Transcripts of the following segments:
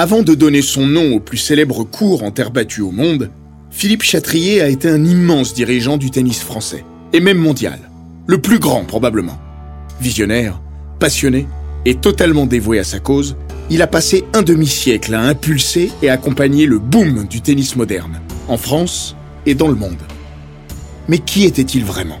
Avant de donner son nom au plus célèbre cours en terre battue au monde, Philippe Chatrier a été un immense dirigeant du tennis français, et même mondial. Le plus grand probablement. Visionnaire, passionné et totalement dévoué à sa cause, il a passé un demi-siècle à impulser et accompagner le boom du tennis moderne, en France et dans le monde. Mais qui était-il vraiment?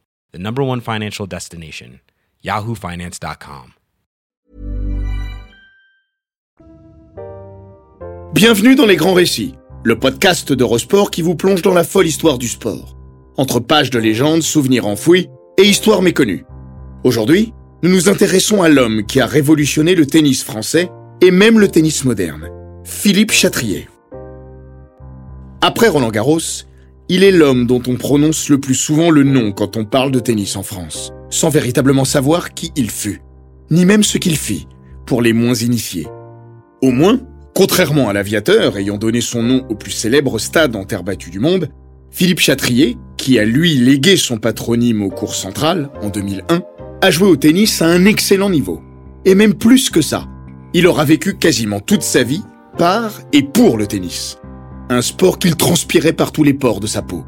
the number one financial destination, yahoofinance.com. Bienvenue dans Les Grands Récits, le podcast d'Eurosport qui vous plonge dans la folle histoire du sport. Entre pages de légendes, souvenirs enfouis et histoires méconnues. Aujourd'hui, nous nous intéressons à l'homme qui a révolutionné le tennis français et même le tennis moderne, Philippe Chatrier. Après Roland Garros, il est l'homme dont on prononce le plus souvent le nom quand on parle de tennis en France, sans véritablement savoir qui il fut, ni même ce qu'il fit, pour les moins initiés. Au moins, contrairement à l'aviateur ayant donné son nom au plus célèbre stade en terre battue du monde, Philippe Chatrier, qui a lui légué son patronyme au cours central en 2001, a joué au tennis à un excellent niveau. Et même plus que ça, il aura vécu quasiment toute sa vie par et pour le tennis un sport qu'il transpirait par tous les pores de sa peau.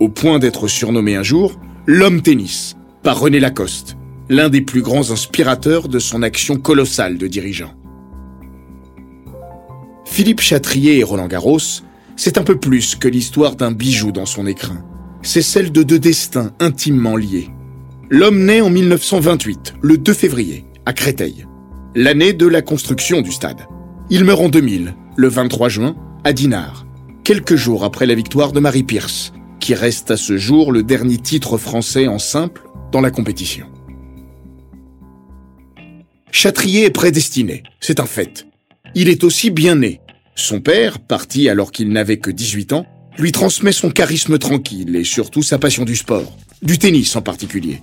Au point d'être surnommé un jour l'homme tennis par René Lacoste, l'un des plus grands inspirateurs de son action colossale de dirigeant. Philippe Chatrier et Roland Garros, c'est un peu plus que l'histoire d'un bijou dans son écrin. C'est celle de deux destins intimement liés. L'homme naît en 1928, le 2 février, à Créteil, l'année de la construction du stade. Il meurt en 2000, le 23 juin, à Dinard, quelques jours après la victoire de Marie Pierce, qui reste à ce jour le dernier titre français en simple dans la compétition. Chatrier est prédestiné, c'est un fait. Il est aussi bien né. Son père, parti alors qu'il n'avait que 18 ans, lui transmet son charisme tranquille et surtout sa passion du sport, du tennis en particulier.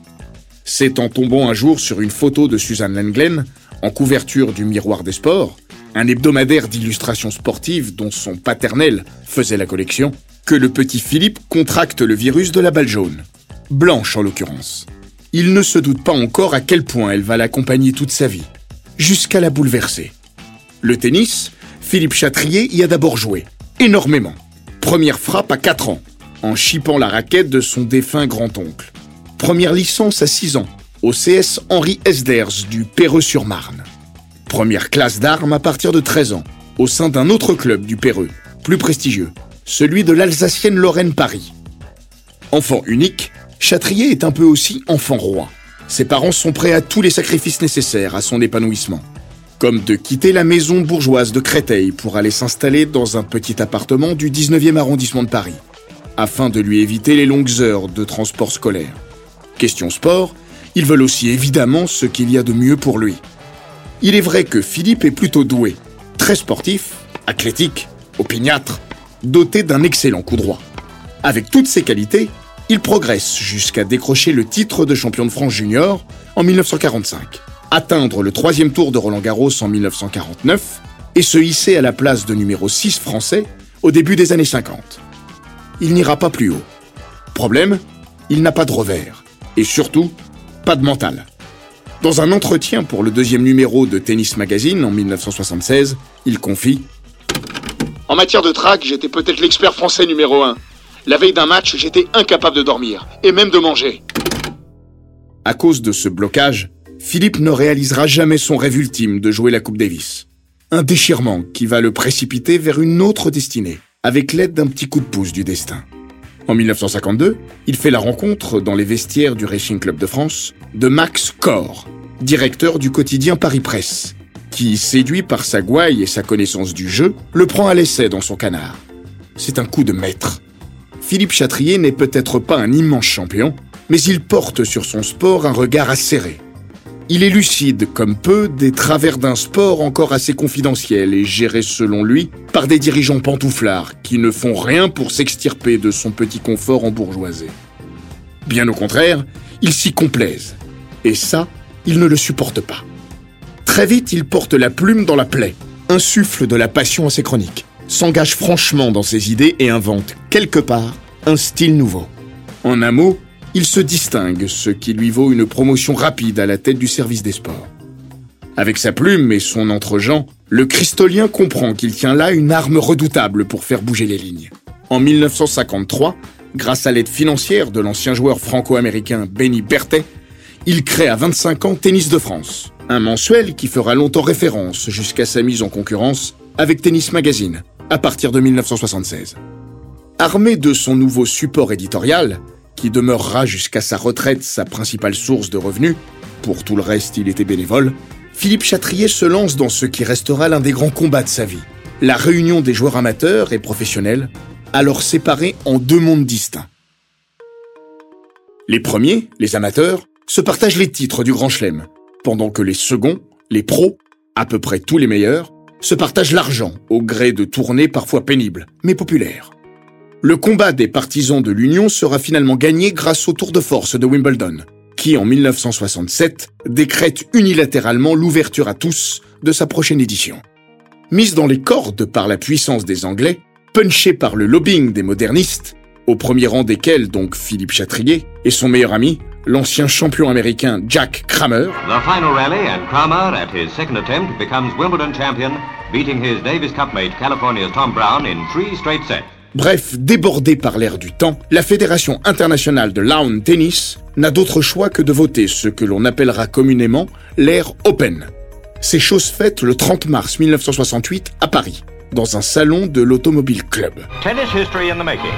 C'est en tombant un jour sur une photo de Suzanne Lenglen, en couverture du Miroir des Sports, un hebdomadaire d'illustrations sportives dont son paternel faisait la collection, que le petit Philippe contracte le virus de la balle jaune. Blanche en l'occurrence. Il ne se doute pas encore à quel point elle va l'accompagner toute sa vie, jusqu'à la bouleverser. Le tennis, Philippe Chatrier y a d'abord joué, énormément. Première frappe à 4 ans, en chipant la raquette de son défunt grand-oncle. Première licence à 6 ans, au CS Henri Esders du Perreux-sur-Marne. Première classe d'armes à partir de 13 ans, au sein d'un autre club du Péreux, plus prestigieux, celui de l'Alsacienne Lorraine Paris. Enfant unique, Chatrier est un peu aussi enfant roi. Ses parents sont prêts à tous les sacrifices nécessaires à son épanouissement. Comme de quitter la maison bourgeoise de Créteil pour aller s'installer dans un petit appartement du 19e arrondissement de Paris, afin de lui éviter les longues heures de transport scolaire. Question sport, ils veulent aussi évidemment ce qu'il y a de mieux pour lui, il est vrai que Philippe est plutôt doué, très sportif, athlétique, opiniâtre, doté d'un excellent coup droit. Avec toutes ces qualités, il progresse jusqu'à décrocher le titre de champion de France junior en 1945, atteindre le troisième tour de Roland Garros en 1949 et se hisser à la place de numéro 6 français au début des années 50. Il n'ira pas plus haut. Problème, il n'a pas de revers. Et surtout, pas de mental. Dans un entretien pour le deuxième numéro de Tennis Magazine en 1976, il confie En matière de track, j'étais peut-être l'expert français numéro un. La veille d'un match, j'étais incapable de dormir, et même de manger. À cause de ce blocage, Philippe ne réalisera jamais son rêve ultime de jouer la Coupe Davis. Un déchirement qui va le précipiter vers une autre destinée, avec l'aide d'un petit coup de pouce du destin. En 1952, il fait la rencontre dans les vestiaires du Racing Club de France de Max Corr, directeur du quotidien Paris Presse, qui, séduit par sa gouaille et sa connaissance du jeu, le prend à l'essai dans son canard. C'est un coup de maître. Philippe Chatrier n'est peut-être pas un immense champion, mais il porte sur son sport un regard acéré. Il est lucide comme peu des travers d'un sport encore assez confidentiel et géré selon lui par des dirigeants pantouflards qui ne font rien pour s'extirper de son petit confort en bourgeoisie. Bien au contraire, il s'y complaise. Et ça, il ne le supporte pas. Très vite, il porte la plume dans la plaie, insuffle de la passion à ses chroniques, s'engage franchement dans ses idées et invente, quelque part, un style nouveau. En un mot, il se distingue, ce qui lui vaut une promotion rapide à la tête du service des sports. Avec sa plume et son entre-gens, le cristolien comprend qu'il tient là une arme redoutable pour faire bouger les lignes. En 1953, grâce à l'aide financière de l'ancien joueur franco-américain Benny Berthet, il crée à 25 ans Tennis de France, un mensuel qui fera longtemps référence jusqu'à sa mise en concurrence avec Tennis Magazine, à partir de 1976. Armé de son nouveau support éditorial, qui demeurera jusqu'à sa retraite sa principale source de revenus, pour tout le reste il était bénévole, Philippe Chatrier se lance dans ce qui restera l'un des grands combats de sa vie, la réunion des joueurs amateurs et professionnels, alors séparés en deux mondes distincts. Les premiers, les amateurs, se partagent les titres du Grand Chelem, pendant que les seconds, les pros, à peu près tous les meilleurs, se partagent l'argent au gré de tournées parfois pénibles, mais populaires. Le combat des partisans de l'Union sera finalement gagné grâce au tour de force de Wimbledon, qui en 1967 décrète unilatéralement l'ouverture à tous de sa prochaine édition. Mise dans les cordes par la puissance des Anglais, punchée par le lobbying des modernistes, au premier rang desquels donc Philippe Chatrier et son meilleur ami, l'ancien champion américain Jack Kramer. The final rally and Kramer, at his second attempt, becomes Wimbledon champion, beating his Davis Tom Brown in three straight sets. Bref, débordée par l'air du temps, la Fédération internationale de lawn tennis n'a d'autre choix que de voter ce que l'on appellera communément l'ère Open. C'est chose faite le 30 mars 1968 à Paris, dans un salon de l'Automobile Club. Tennis history in the making.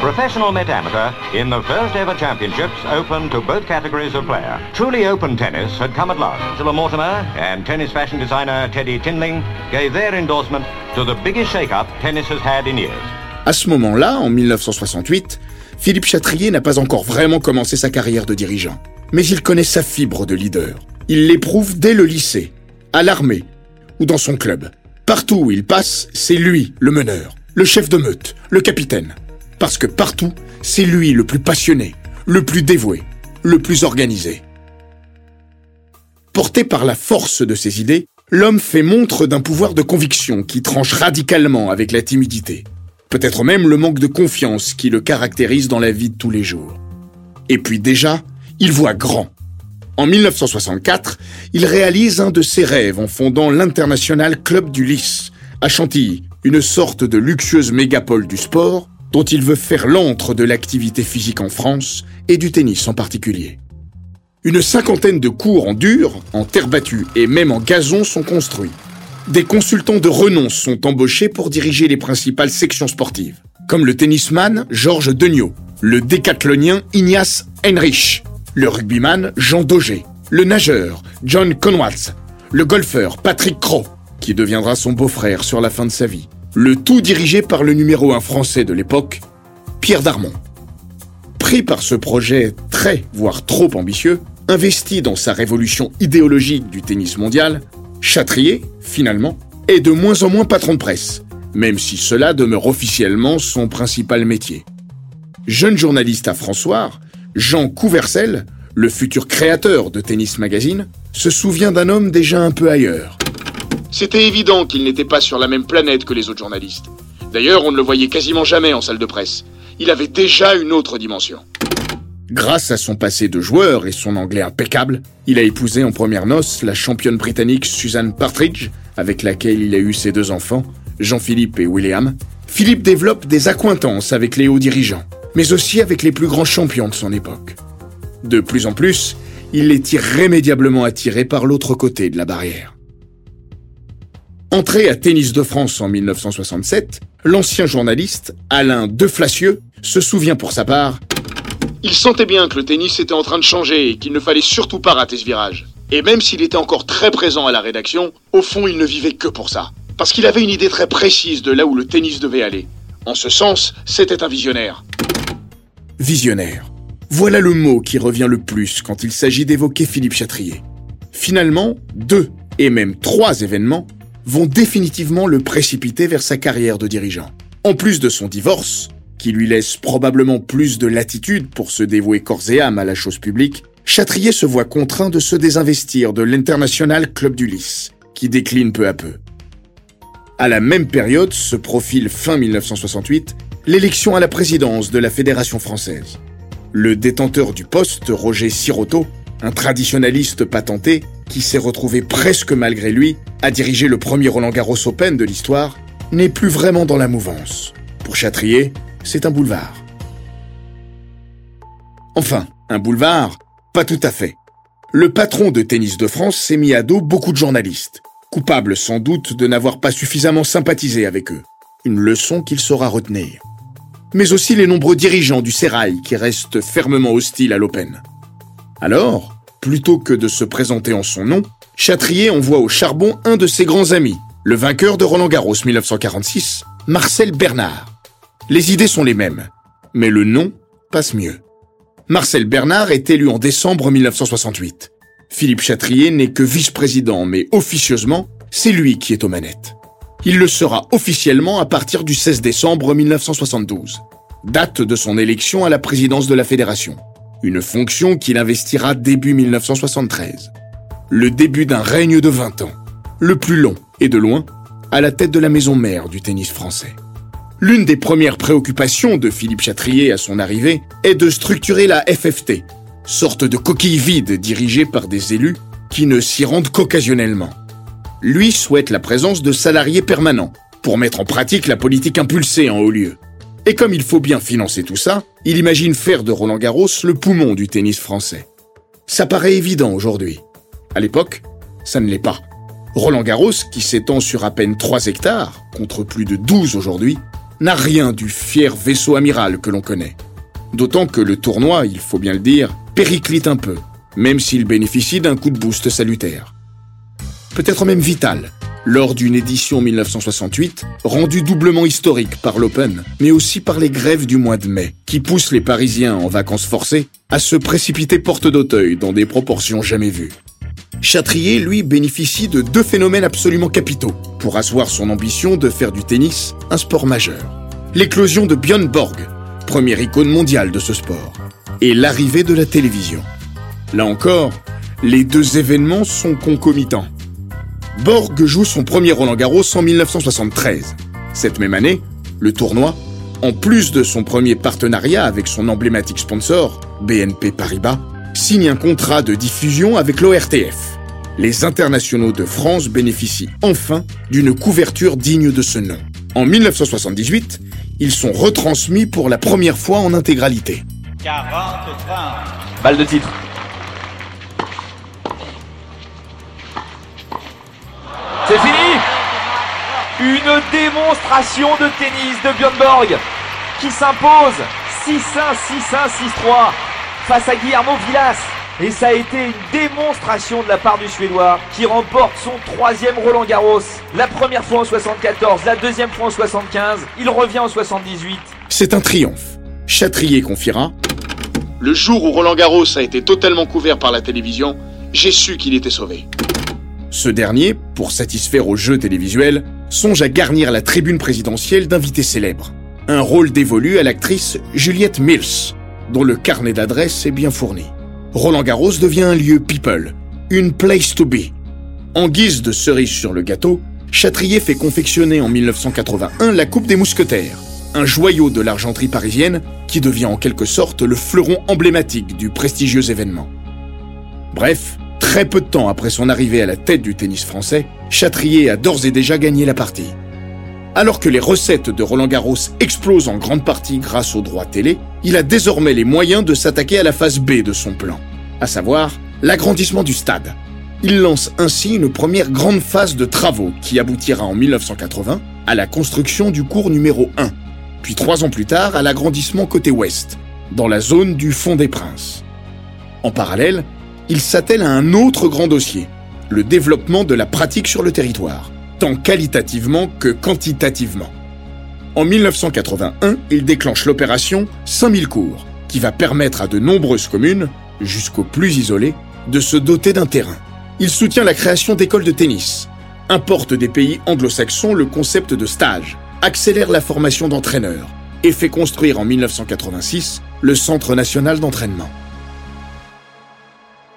Professional met amateur in the first ever championships open to both categories of player. Truly open tennis had come at last. Angela Mortimer and tennis fashion designer Teddy Tinling gave their endorsement to the biggest shake-up tennis has had in years. À ce moment-là, en 1968, Philippe Chatrier n'a pas encore vraiment commencé sa carrière de dirigeant. Mais il connaît sa fibre de leader. Il l'éprouve dès le lycée, à l'armée ou dans son club. Partout où il passe, c'est lui le meneur, le chef de meute, le capitaine. Parce que partout, c'est lui le plus passionné, le plus dévoué, le plus organisé. Porté par la force de ses idées, l'homme fait montre d'un pouvoir de conviction qui tranche radicalement avec la timidité peut-être même le manque de confiance qui le caractérise dans la vie de tous les jours. Et puis déjà, il voit grand. En 1964, il réalise un de ses rêves en fondant l'International Club du Lys, à Chantilly, une sorte de luxueuse mégapole du sport dont il veut faire l'antre de l'activité physique en France et du tennis en particulier. Une cinquantaine de cours en dur, en terre battue et même en gazon sont construits des consultants de renom sont embauchés pour diriger les principales sections sportives, comme le tennisman Georges Degnaud, le décathlonien Ignace Heinrich, le rugbyman Jean Daugé, le nageur John Conwatz, le golfeur Patrick Crow, qui deviendra son beau-frère sur la fin de sa vie. Le tout dirigé par le numéro un français de l'époque, Pierre Darmon. Pris par ce projet très, voire trop ambitieux, investi dans sa révolution idéologique du tennis mondial, Chatrier, finalement, est de moins en moins patron de presse, même si cela demeure officiellement son principal métier. Jeune journaliste à François, Jean Couvercel, le futur créateur de Tennis Magazine, se souvient d'un homme déjà un peu ailleurs. C'était évident qu'il n'était pas sur la même planète que les autres journalistes. D'ailleurs, on ne le voyait quasiment jamais en salle de presse. Il avait déjà une autre dimension. Grâce à son passé de joueur et son anglais impeccable, il a épousé en première noces la championne britannique Suzanne Partridge, avec laquelle il a eu ses deux enfants, Jean-Philippe et William. Philippe développe des accointances avec les hauts dirigeants, mais aussi avec les plus grands champions de son époque. De plus en plus, il est irrémédiablement attiré par l'autre côté de la barrière. Entré à Tennis de France en 1967, l'ancien journaliste Alain Deflacieux se souvient pour sa part Il sentait bien que le tennis était en train de changer et qu'il ne fallait surtout pas rater ce virage. Et même s'il était encore très présent à la rédaction, au fond il ne vivait que pour ça. Parce qu'il avait une idée très précise de là où le tennis devait aller. En ce sens, c'était un visionnaire. Visionnaire. Voilà le mot qui revient le plus quand il s'agit d'évoquer Philippe Chatrier. Finalement, deux et même trois événements vont définitivement le précipiter vers sa carrière de dirigeant. En plus de son divorce, qui lui laisse probablement plus de latitude pour se dévouer corps et âme à la chose publique, Chatrier se voit contraint de se désinvestir de l'International Club du Lys, qui décline peu à peu. À la même période se profile fin 1968 l'élection à la présidence de la Fédération française. Le détenteur du poste, Roger Sirotto, un traditionnaliste patenté qui s'est retrouvé presque malgré lui à diriger le premier Roland Garros Open de l'histoire, n'est plus vraiment dans la mouvance. Pour Chatrier, c'est un boulevard. Enfin, un boulevard Pas tout à fait. Le patron de Tennis de France s'est mis à dos beaucoup de journalistes, coupables sans doute de n'avoir pas suffisamment sympathisé avec eux. Une leçon qu'il saura retenir. Mais aussi les nombreux dirigeants du Sérail qui restent fermement hostiles à l'Open. Alors, plutôt que de se présenter en son nom, Chatrier envoie au charbon un de ses grands amis, le vainqueur de Roland Garros 1946, Marcel Bernard. Les idées sont les mêmes, mais le nom passe mieux. Marcel Bernard est élu en décembre 1968. Philippe Chatrier n'est que vice-président, mais officieusement, c'est lui qui est aux manettes. Il le sera officiellement à partir du 16 décembre 1972, date de son élection à la présidence de la fédération une fonction qu'il investira début 1973. Le début d'un règne de 20 ans, le plus long et de loin, à la tête de la maison mère du tennis français. L'une des premières préoccupations de Philippe Chatrier à son arrivée est de structurer la FFT, sorte de coquille vide dirigée par des élus qui ne s'y rendent qu'occasionnellement. Lui souhaite la présence de salariés permanents pour mettre en pratique la politique impulsée en haut lieu. Et comme il faut bien financer tout ça, il imagine faire de Roland Garros le poumon du tennis français. Ça paraît évident aujourd'hui. À l'époque, ça ne l'est pas. Roland Garros, qui s'étend sur à peine 3 hectares, contre plus de 12 aujourd'hui, n'a rien du fier vaisseau amiral que l'on connaît. D'autant que le tournoi, il faut bien le dire, périclite un peu, même s'il bénéficie d'un coup de boost salutaire. Peut-être même vital, lors d'une édition 1968, rendue doublement historique par l'Open, mais aussi par les grèves du mois de mai, qui poussent les Parisiens en vacances forcées à se précipiter porte d'Auteuil dans des proportions jamais vues. Chatrier, lui, bénéficie de deux phénomènes absolument capitaux pour asseoir son ambition de faire du tennis un sport majeur. L'éclosion de Björn Borg, première icône mondiale de ce sport, et l'arrivée de la télévision. Là encore, les deux événements sont concomitants. Borg joue son premier Roland Garros en 1973. Cette même année, le tournoi, en plus de son premier partenariat avec son emblématique sponsor, BNP Paribas, signe un contrat de diffusion avec l'ORTF. Les internationaux de France bénéficient enfin d'une couverture digne de ce nom. En 1978, ils sont retransmis pour la première fois en intégralité. 40 Balle de titre. C'est fini Une démonstration de tennis de Björn Borg qui s'impose 6-1, 6-1, 6-3 face à Guillermo Villas. Et ça a été une démonstration de la part du Suédois qui remporte son troisième Roland Garros. La première fois en 74, la deuxième fois en 75, il revient en 78. C'est un triomphe. Chatrier confiera Le jour où Roland Garros a été totalement couvert par la télévision, j'ai su qu'il était sauvé. Ce dernier, pour satisfaire au jeu télévisuel, songe à garnir la tribune présidentielle d'invités célèbres. Un rôle dévolu à l'actrice Juliette Mills, dont le carnet d'adresses est bien fourni. Roland Garros devient un lieu people, une place to be. En guise de cerise sur le gâteau, Chatrier fait confectionner en 1981 la Coupe des Mousquetaires, un joyau de l'argenterie parisienne qui devient en quelque sorte le fleuron emblématique du prestigieux événement. Bref, Très peu de temps après son arrivée à la tête du tennis français, Chatrier a d'ores et déjà gagné la partie. Alors que les recettes de Roland Garros explosent en grande partie grâce aux droits télé, il a désormais les moyens de s'attaquer à la phase B de son plan, à savoir l'agrandissement du stade. Il lance ainsi une première grande phase de travaux qui aboutira en 1980 à la construction du cours numéro 1, puis trois ans plus tard à l'agrandissement côté ouest, dans la zone du Fond des Princes. En parallèle, il s'attelle à un autre grand dossier, le développement de la pratique sur le territoire, tant qualitativement que quantitativement. En 1981, il déclenche l'opération 5000 cours, qui va permettre à de nombreuses communes, jusqu'aux plus isolées, de se doter d'un terrain. Il soutient la création d'écoles de tennis, importe des pays anglo-saxons le concept de stage, accélère la formation d'entraîneurs et fait construire en 1986 le Centre national d'entraînement.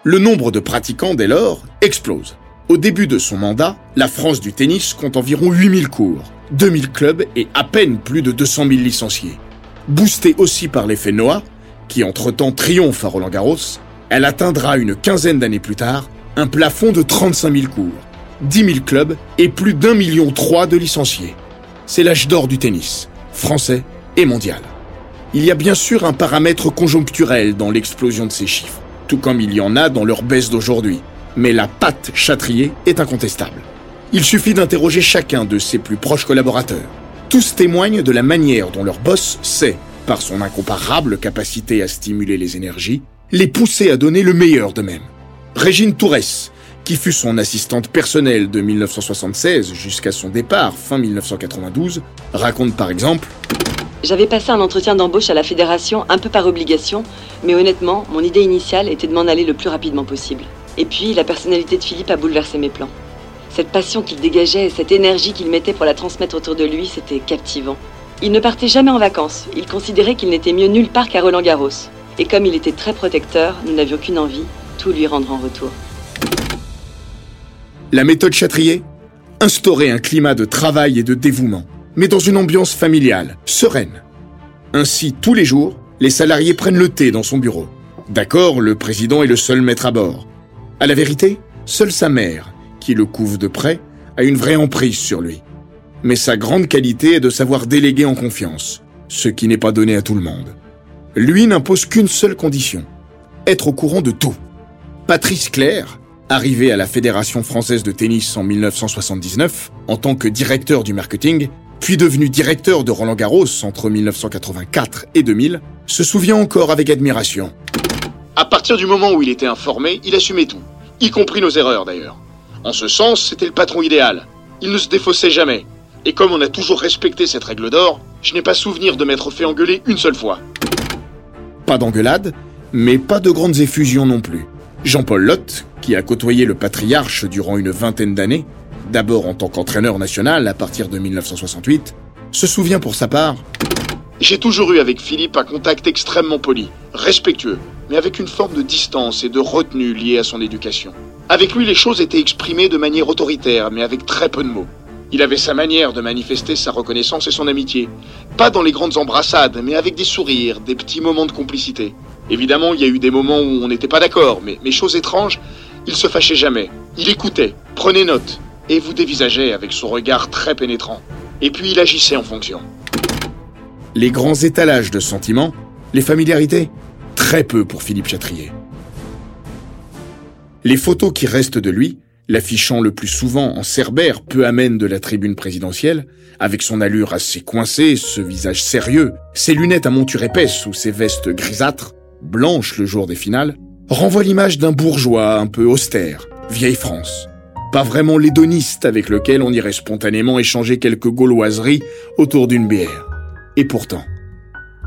Le nombre de pratiquants, dès lors, explose. Au début de son mandat, la France du tennis compte environ 8000 cours, 2000 clubs et à peine plus de 200 000 licenciés. Boostée aussi par l'effet Noah, qui entre-temps triomphe à Roland Garros, elle atteindra une quinzaine d'années plus tard un plafond de 35 000 cours, 10 000 clubs et plus d'un million trois de licenciés. C'est l'âge d'or du tennis, français et mondial. Il y a bien sûr un paramètre conjoncturel dans l'explosion de ces chiffres, tout comme il y en a dans leur baisse d'aujourd'hui. Mais la patte Châtrier est incontestable. Il suffit d'interroger chacun de ses plus proches collaborateurs. Tous témoignent de la manière dont leur boss sait, par son incomparable capacité à stimuler les énergies, les pousser à donner le meilleur d'eux-mêmes. Régine Tourès, qui fut son assistante personnelle de 1976 jusqu'à son départ fin 1992, raconte par exemple J'avais passé un entretien d'embauche à la fédération un peu par obligation, mais honnêtement, mon idée initiale était de m'en aller le plus rapidement possible. Et puis, la personnalité de Philippe a bouleversé mes plans. Cette passion qu'il dégageait et cette énergie qu'il mettait pour la transmettre autour de lui, c'était captivant. Il ne partait jamais en vacances, il considérait qu'il n'était mieux nulle part qu'à Roland Garros. Et comme il était très protecteur, nous n'avions qu'une envie, tout lui rendre en retour. La méthode Châtrier Instaurer un climat de travail et de dévouement, mais dans une ambiance familiale, sereine. Ainsi, tous les jours, les salariés prennent le thé dans son bureau. D'accord, le président est le seul maître à bord. À la vérité, seule sa mère, qui le couvre de près, a une vraie emprise sur lui. Mais sa grande qualité est de savoir déléguer en confiance, ce qui n'est pas donné à tout le monde. Lui n'impose qu'une seule condition, être au courant de tout. Patrice Claire, arrivé à la Fédération française de tennis en 1979 en tant que directeur du marketing, puis devenu directeur de Roland Garros entre 1984 et 2000, se souvient encore avec admiration. À partir du moment où il était informé, il assumait tout, y compris nos erreurs d'ailleurs. En ce sens, c'était le patron idéal. Il ne se défaussait jamais. Et comme on a toujours respecté cette règle d'or, je n'ai pas souvenir de m'être fait engueuler une seule fois. Pas d'engueulade, mais pas de grandes effusions non plus. Jean-Paul Lotte, qui a côtoyé le patriarche durant une vingtaine d'années, d'abord en tant qu'entraîneur national à partir de 1968, se souvient pour sa part J'ai toujours eu avec Philippe un contact extrêmement poli, respectueux, mais avec une forme de distance et de retenue liée à son éducation. Avec lui, les choses étaient exprimées de manière autoritaire, mais avec très peu de mots. Il avait sa manière de manifester sa reconnaissance et son amitié. Pas dans les grandes embrassades, mais avec des sourires, des petits moments de complicité. Évidemment, il y a eu des moments où on n'était pas d'accord, mais, mais chose étrange, il se fâchait jamais. Il écoutait, prenait note, et vous dévisageait avec son regard très pénétrant. Et puis il agissait en fonction. Les grands étalages de sentiments, les familiarités, très peu pour Philippe Chatrier. Les photos qui restent de lui, l'affichant le plus souvent en cerbère peu amène de la tribune présidentielle, avec son allure assez coincée, ce visage sérieux, ses lunettes à monture épaisse ou ses vestes grisâtres, blanches le jour des finales, renvoient l'image d'un bourgeois un peu austère, vieille France. Pas vraiment l'hédoniste avec lequel on irait spontanément échanger quelques gauloiseries autour d'une bière. Et pourtant,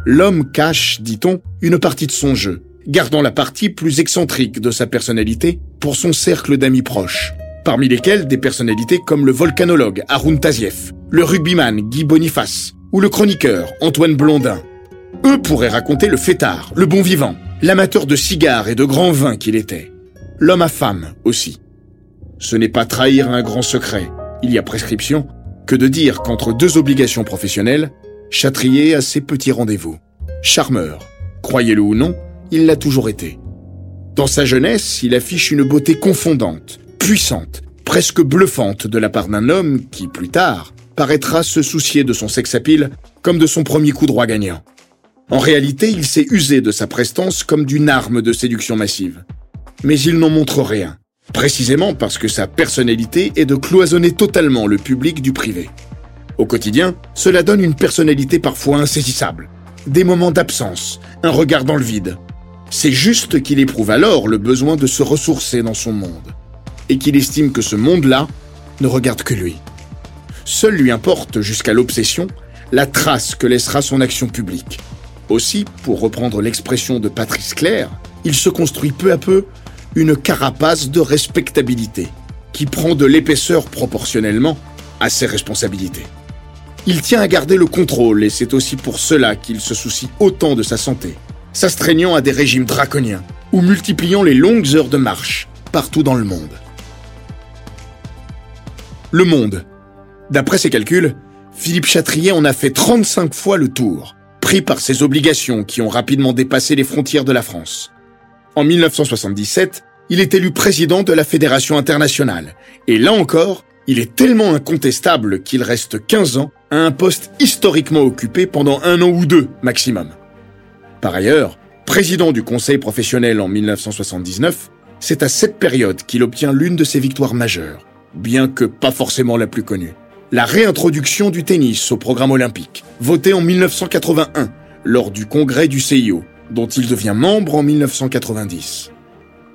l'homme cache, dit-on, une partie de son jeu, gardant la partie plus excentrique de sa personnalité pour son cercle d'amis proches, parmi lesquels des personnalités comme le volcanologue Arun Taziev, le rugbyman Guy Boniface ou le chroniqueur Antoine Blondin. Eux pourraient raconter le fêtard, le bon vivant, l'amateur de cigares et de grands vins qu'il était. L'homme à femme aussi. Ce n'est pas trahir un grand secret, il y a prescription, que de dire qu'entre deux obligations professionnelles, Châtrier a ses petits rendez-vous. Charmeur, croyez-le ou non, il l'a toujours été. Dans sa jeunesse, il affiche une beauté confondante, puissante, presque bluffante de la part d'un homme qui, plus tard, paraîtra se soucier de son sex-appeal comme de son premier coup droit gagnant. En réalité, il s'est usé de sa prestance comme d'une arme de séduction massive. Mais il n'en montre rien. précisément parce que sa personnalité est de cloisonner totalement le public du privé. Au quotidien, cela donne une personnalité parfois insaisissable, des moments d'absence, un regard dans le vide. C'est juste qu'il éprouve alors le besoin de se ressourcer dans son monde, et qu'il estime que ce monde-là ne regarde que lui. Seul lui importe, jusqu'à l'obsession, la trace que laissera son action publique. Aussi, pour reprendre l'expression de Patrice Clair, il se construit peu à peu une carapace de respectabilité, qui prend de l'épaisseur proportionnellement à ses responsabilités. Il tient à garder le contrôle et c'est aussi pour cela qu'il se soucie autant de sa santé, s'astreignant à des régimes draconiens ou multipliant les longues heures de marche partout dans le monde. Le monde. D'après ses calculs, Philippe Chatrier en a fait 35 fois le tour, pris par ses obligations qui ont rapidement dépassé les frontières de la France. En 1977, il est élu président de la Fédération internationale, et là encore, il est tellement incontestable qu'il reste 15 ans à un poste historiquement occupé pendant un an ou deux maximum. Par ailleurs, président du conseil professionnel en 1979, c'est à cette période qu'il obtient l'une de ses victoires majeures, bien que pas forcément la plus connue. La réintroduction du tennis au programme olympique, voté en 1981 lors du congrès du CIO, dont il devient membre en 1990.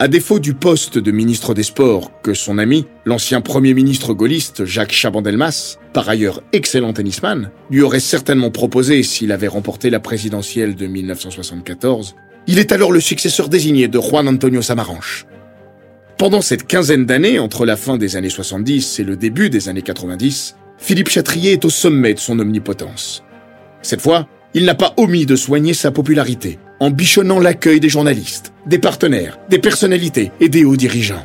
À défaut du poste de ministre des Sports que son ami, l'ancien Premier ministre gaulliste Jacques Chaban-Delmas, par ailleurs excellent tennisman, lui aurait certainement proposé s'il avait remporté la présidentielle de 1974, il est alors le successeur désigné de Juan Antonio Samaranch. Pendant cette quinzaine d'années, entre la fin des années 70 et le début des années 90, Philippe Chatrier est au sommet de son omnipotence. Cette fois, il n'a pas omis de soigner sa popularité, en bichonnant l'accueil des journalistes, des partenaires, des personnalités et des hauts dirigeants.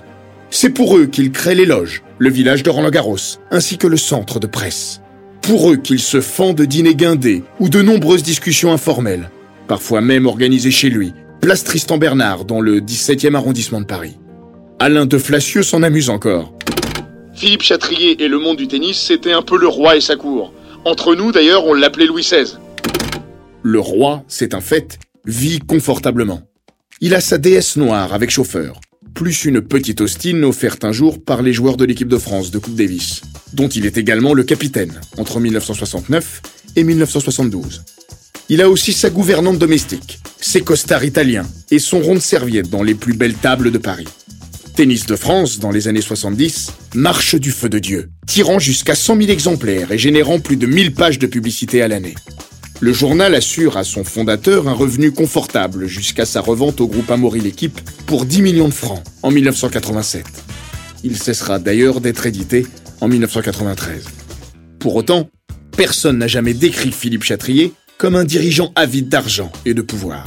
C'est pour eux qu'il crée les loges, le village de Roland-Garros, ainsi que le centre de presse. Pour eux qu'il se fend de dîners guindés ou de nombreuses discussions informelles, parfois même organisées chez lui, place Tristan Bernard dans le 17e arrondissement de Paris. Alain de Flacieux s'en amuse encore. Philippe Chatrier et le monde du tennis, c'était un peu le roi et sa cour. Entre nous, d'ailleurs, on l'appelait Louis XVI. Le roi, c'est un fait, vit confortablement. Il a sa déesse noire avec chauffeur, plus une petite Austin offerte un jour par les joueurs de l'équipe de France de Coupe Davis, dont il est également le capitaine entre 1969 et 1972. Il a aussi sa gouvernante domestique, ses costards italiens et son rond de serviette dans les plus belles tables de Paris. Tennis de France, dans les années 70, marche du feu de Dieu, tirant jusqu'à 100 000 exemplaires et générant plus de 1000 pages de publicité à l'année. Le journal assure à son fondateur un revenu confortable jusqu'à sa revente au groupe Amaury L'équipe pour 10 millions de francs en 1987. Il cessera d'ailleurs d'être édité en 1993. Pour autant, personne n'a jamais décrit Philippe Chatrier comme un dirigeant avide d'argent et de pouvoir.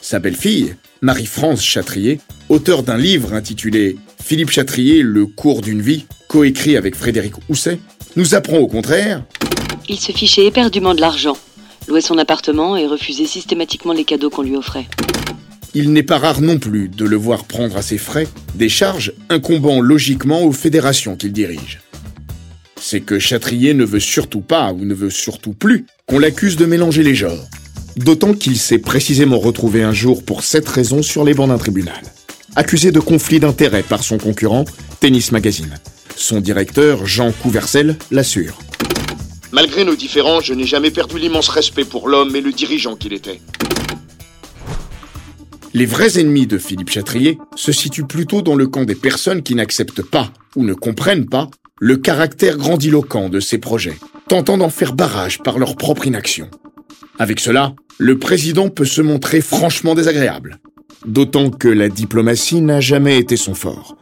Sa belle-fille, Marie-France Chatrier, auteur d'un livre intitulé Philippe Chatrier, le cours d'une vie, coécrit avec Frédéric Housset, nous apprend au contraire Il se fichait éperdument de l'argent louait son appartement et refusait systématiquement les cadeaux qu'on lui offrait. Il n'est pas rare non plus de le voir prendre à ses frais des charges incombant logiquement aux fédérations qu'il dirige. C'est que Chatrier ne veut surtout pas ou ne veut surtout plus qu'on l'accuse de mélanger les genres. D'autant qu'il s'est précisément retrouvé un jour pour cette raison sur les bancs d'un tribunal. Accusé de conflit d'intérêts par son concurrent, Tennis Magazine. Son directeur, Jean Couvercel, l'assure. Malgré nos différends, je n'ai jamais perdu l'immense respect pour l'homme et le dirigeant qu'il était. Les vrais ennemis de Philippe Chatrier se situent plutôt dans le camp des personnes qui n'acceptent pas ou ne comprennent pas le caractère grandiloquent de ces projets, tentant d'en faire barrage par leur propre inaction. Avec cela, le président peut se montrer franchement désagréable, d'autant que la diplomatie n'a jamais été son fort.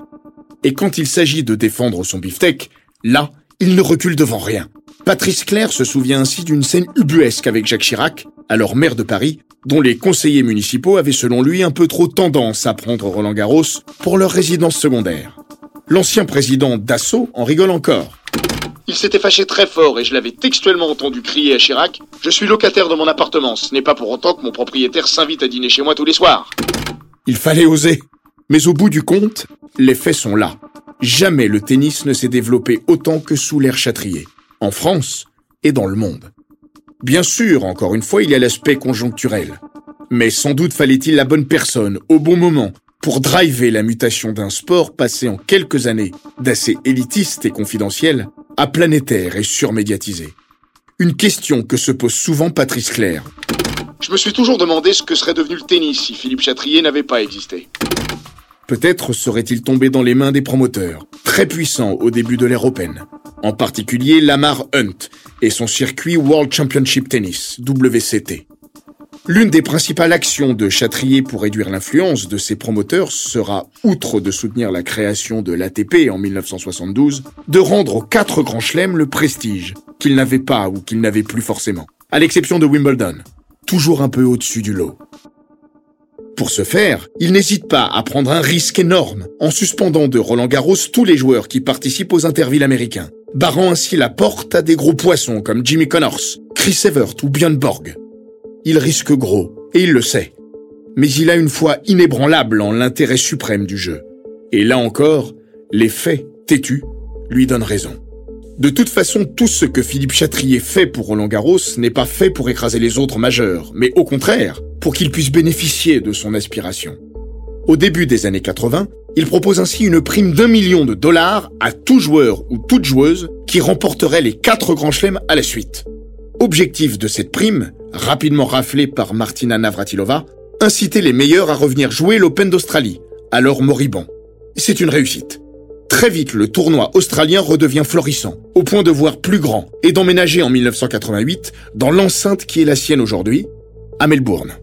Et quand il s'agit de défendre son beefsteak, là, il ne recule devant rien. Patrice Clair se souvient ainsi d'une scène ubuesque avec Jacques Chirac, alors maire de Paris, dont les conseillers municipaux avaient selon lui un peu trop tendance à prendre Roland Garros pour leur résidence secondaire. L'ancien président Dassault en rigole encore. Il s'était fâché très fort et je l'avais textuellement entendu crier à Chirac Je suis locataire de mon appartement, ce n'est pas pour autant que mon propriétaire s'invite à dîner chez moi tous les soirs. Il fallait oser. Mais au bout du compte, les faits sont là. Jamais le tennis ne s'est développé autant que sous l'ère Chatrier en France et dans le monde. Bien sûr, encore une fois, il y a l'aspect conjoncturel. Mais sans doute fallait-il la bonne personne, au bon moment, pour driver la mutation d'un sport passé en quelques années d'assez élitiste et confidentiel à planétaire et surmédiatisé. Une question que se pose souvent Patrice Claire. Je me suis toujours demandé ce que serait devenu le tennis si Philippe Chatrier n'avait pas existé. Peut-être serait-il tombé dans les mains des promoteurs, très puissants au début de l'ère Open, en particulier Lamar Hunt et son circuit World Championship Tennis, WCT. L'une des principales actions de Chatrier pour réduire l'influence de ses promoteurs sera, outre de soutenir la création de l'ATP en 1972, de rendre aux quatre grands chelems le prestige qu'ils n'avaient pas ou qu'ils n'avaient plus forcément, à l'exception de Wimbledon, toujours un peu au-dessus du lot. Pour ce faire, il n'hésite pas à prendre un risque énorme en suspendant de Roland Garros tous les joueurs qui participent aux intervilles américains, barrant ainsi la porte à des gros poissons comme Jimmy Connors, Chris Evert ou Björn Borg. Il risque gros, et il le sait. Mais il a une foi inébranlable en l'intérêt suprême du jeu. Et là encore, les faits, têtus, lui donnent raison. De toute façon, tout ce que Philippe Chatrier fait pour Roland Garros n'est pas fait pour écraser les autres majeurs, mais au contraire, pour qu'il puisse bénéficier de son aspiration. Au début des années 80, il propose ainsi une prime d'un million de dollars à tout joueur ou toute joueuse qui remporterait les quatre grands chelems à la suite. Objectif de cette prime, rapidement raflé par Martina Navratilova, inciter les meilleurs à revenir jouer l'Open d'Australie, alors moribond. C'est une réussite. Très vite, le tournoi australien redevient florissant, au point de voir plus grand et d'emménager en 1988 dans l'enceinte qui est la sienne aujourd'hui, à Melbourne.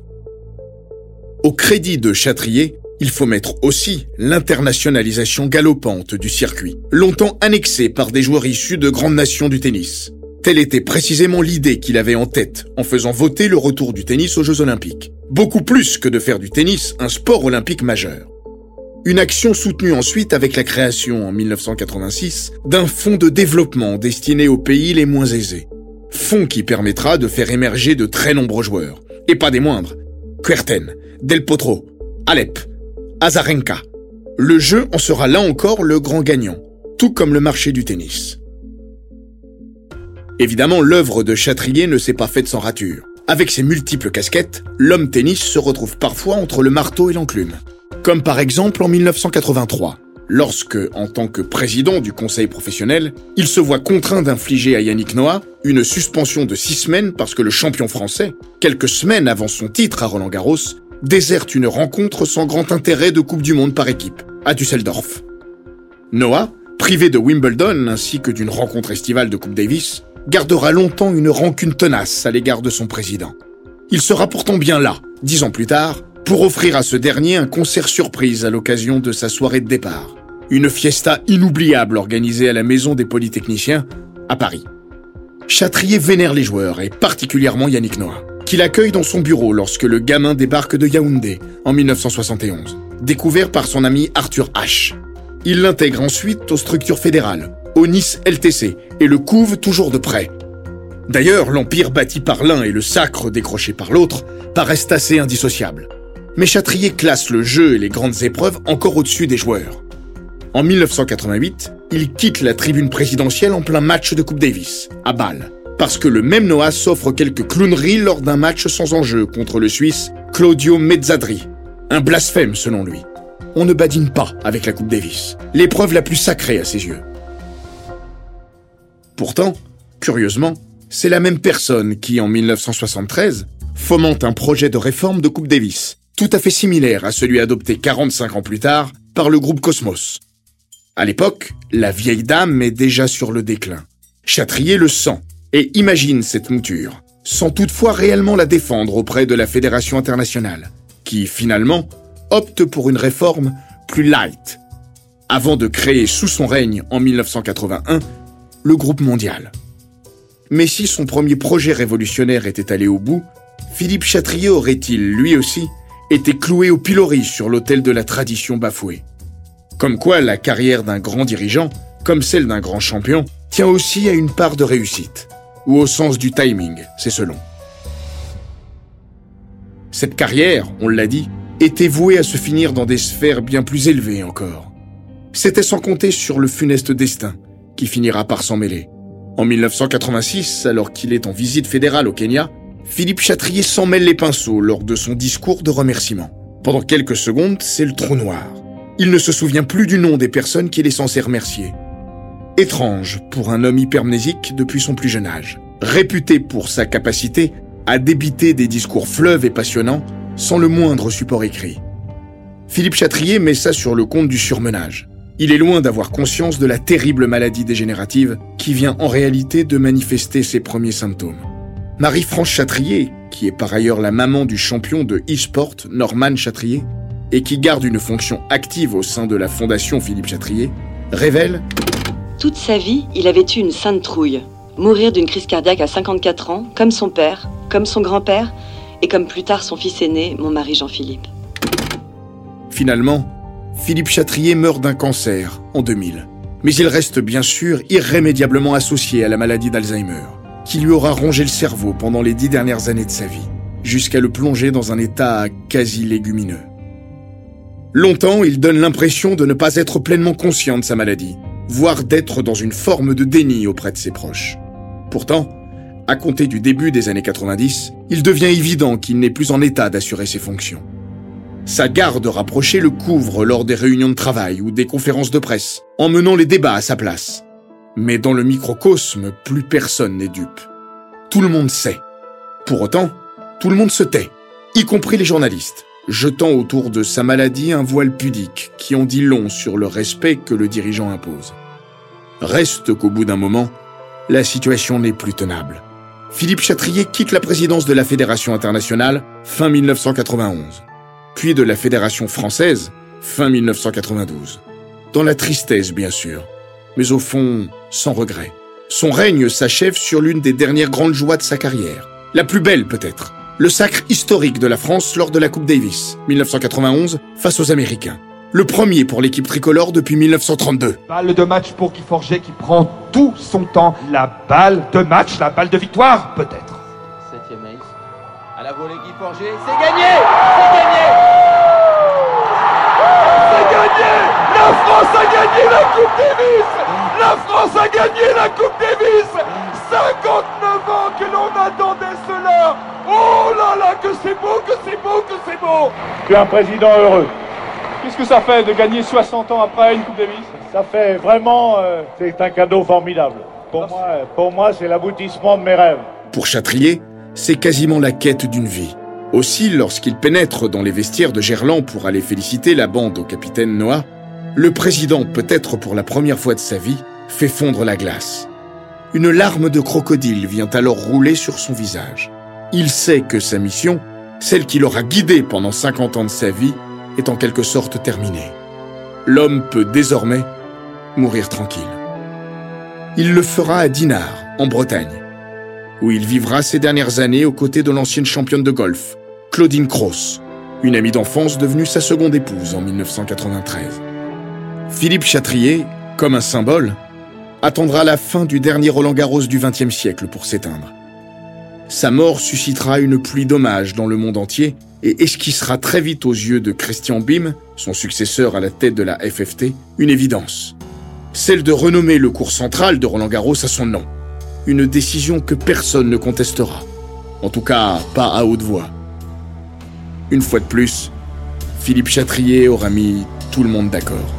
Au crédit de Châtrier, il faut mettre aussi l'internationalisation galopante du circuit, longtemps annexé par des joueurs issus de grandes nations du tennis. Telle était précisément l'idée qu'il avait en tête en faisant voter le retour du tennis aux Jeux olympiques. Beaucoup plus que de faire du tennis un sport olympique majeur. Une action soutenue ensuite avec la création en 1986 d'un fonds de développement destiné aux pays les moins aisés. Fonds qui permettra de faire émerger de très nombreux joueurs. Et pas des moindres. Kuerten, Del Potro, Alep, Azarenka. Le jeu en sera là encore le grand gagnant, tout comme le marché du tennis. Évidemment, l'œuvre de Chatrier ne s'est pas faite sans rature. Avec ses multiples casquettes, l'homme tennis se retrouve parfois entre le marteau et l'enclume. Comme par exemple en 1983, lorsque, en tant que président du conseil professionnel, il se voit contraint d'infliger à Yannick Noah une suspension de six semaines parce que le champion français, quelques semaines avant son titre à Roland Garros, déserte une rencontre sans grand intérêt de Coupe du Monde par équipe, à Düsseldorf. Noah, privé de Wimbledon ainsi que d'une rencontre estivale de Coupe Davis, gardera longtemps une rancune tenace à l'égard de son président. Il sera pourtant bien là, dix ans plus tard, pour offrir à ce dernier un concert surprise à l'occasion de sa soirée de départ. Une fiesta inoubliable organisée à la Maison des Polytechniciens, à Paris. Chatrier vénère les joueurs, et particulièrement Yannick Noah, qui l'accueille dans son bureau lorsque le gamin débarque de Yaoundé en 1971, découvert par son ami Arthur H. Il l'intègre ensuite aux structures fédérales, au Nice LTC et le couve toujours de près. D'ailleurs, l'empire bâti par l'un et le sacre décroché par l'autre paraissent assez indissociables. Mais Chatrier classe le jeu et les grandes épreuves encore au-dessus des joueurs. En 1988, il quitte la tribune présidentielle en plein match de Coupe Davis, à Bâle, parce que le même Noah s'offre quelques clowneries lors d'un match sans enjeu contre le Suisse Claudio Mezzadri. Un blasphème selon lui. On ne badine pas avec la Coupe Davis, l'épreuve la plus sacrée à ses yeux. Pourtant, curieusement, c'est la même personne qui, en 1973, fomente un projet de réforme de Coupe Davis, tout à fait similaire à celui adopté 45 ans plus tard par le groupe Cosmos. À l'époque, la vieille dame est déjà sur le déclin. Chatrier le sent et imagine cette mouture, sans toutefois réellement la défendre auprès de la Fédération internationale, qui finalement opte pour une réforme plus light, avant de créer sous son règne en 1981 le groupe mondial. Mais si son premier projet révolutionnaire était allé au bout, Philippe Chatrier aurait-il, lui aussi, été cloué au pilori sur l'autel de la tradition bafouée? Comme quoi la carrière d'un grand dirigeant, comme celle d'un grand champion, tient aussi à une part de réussite, ou au sens du timing, c'est selon. Cette carrière, on l'a dit, était vouée à se finir dans des sphères bien plus élevées encore. C'était sans compter sur le funeste destin, qui finira par s'en mêler. En 1986, alors qu'il est en visite fédérale au Kenya, Philippe Chatrier s'en mêle les pinceaux lors de son discours de remerciement. Pendant quelques secondes, c'est le trou noir. Il ne se souvient plus du nom des personnes qu'il est censé remercier. Étrange pour un homme hypermnésique depuis son plus jeune âge. Réputé pour sa capacité à débiter des discours fleuves et passionnants sans le moindre support écrit. Philippe Chatrier met ça sur le compte du surmenage. Il est loin d'avoir conscience de la terrible maladie dégénérative qui vient en réalité de manifester ses premiers symptômes. Marie-France Chatrier, qui est par ailleurs la maman du champion de e-sport Norman Chatrier, et qui garde une fonction active au sein de la fondation Philippe Chatrier, révèle Toute sa vie, il avait eu une sainte trouille. Mourir d'une crise cardiaque à 54 ans, comme son père, comme son grand-père, et comme plus tard son fils aîné, mon mari Jean-Philippe. Finalement, Philippe Chatrier meurt d'un cancer en 2000. Mais il reste bien sûr irrémédiablement associé à la maladie d'Alzheimer, qui lui aura rongé le cerveau pendant les dix dernières années de sa vie, jusqu'à le plonger dans un état quasi légumineux. Longtemps, il donne l'impression de ne pas être pleinement conscient de sa maladie, voire d'être dans une forme de déni auprès de ses proches. Pourtant, à compter du début des années 90, il devient évident qu'il n'est plus en état d'assurer ses fonctions. Sa garde rapprochée le couvre lors des réunions de travail ou des conférences de presse, en menant les débats à sa place. Mais dans le microcosme, plus personne n'est dupe. Tout le monde sait. Pour autant, tout le monde se tait, y compris les journalistes, jetant autour de sa maladie un voile pudique qui en dit long sur le respect que le dirigeant impose. Reste qu'au bout d'un moment, la situation n'est plus tenable. Philippe Chatrier quitte la présidence de la Fédération internationale fin 1991 puis de la Fédération française, fin 1992. Dans la tristesse, bien sûr, mais au fond, sans regret. Son règne s'achève sur l'une des dernières grandes joies de sa carrière. La plus belle, peut-être. Le sacre historique de la France lors de la Coupe Davis, 1991, face aux Américains. Le premier pour l'équipe tricolore depuis 1932. Balle de match pour Guy Forget qui prend tout son temps. La balle de match, la balle de victoire, peut-être. Septième ace. À la volée Guy Forget, c'est gagné C'est gagné C'est gagné La France a gagné la Coupe Davis La France a gagné la Coupe Davis 59 ans que l'on attendait cela Oh là là, que c'est beau, que c'est beau, que c'est beau Tu es un président heureux. Qu'est-ce que ça fait de gagner 60 ans après une Coupe Davis? Ça fait vraiment, euh, c'est un cadeau formidable. Pour moi, pour moi c'est l'aboutissement de mes rêves. Pour Chatrier, c'est quasiment la quête d'une vie. Aussi, lorsqu'il pénètre dans les vestiaires de Gerland pour aller féliciter la bande au capitaine Noah, le président, peut-être pour la première fois de sa vie, fait fondre la glace. Une larme de crocodile vient alors rouler sur son visage. Il sait que sa mission, celle qui l'aura guidé pendant 50 ans de sa vie, est en quelque sorte terminée. L'homme peut désormais mourir tranquille. Il le fera à Dinard, en Bretagne, où il vivra ses dernières années aux côtés de l'ancienne championne de golf, Claudine Cross, une amie d'enfance devenue sa seconde épouse en 1993. Philippe Chatrier, comme un symbole, attendra la fin du dernier Roland Garros du XXe siècle pour s'éteindre. Sa mort suscitera une pluie d'hommages dans le monde entier et esquissera très vite aux yeux de Christian Bim, son successeur à la tête de la FFT, une évidence. Celle de renommer le cours central de Roland Garros à son nom. Une décision que personne ne contestera. En tout cas, pas à haute voix. Une fois de plus, Philippe Chatrier aura mis tout le monde d'accord.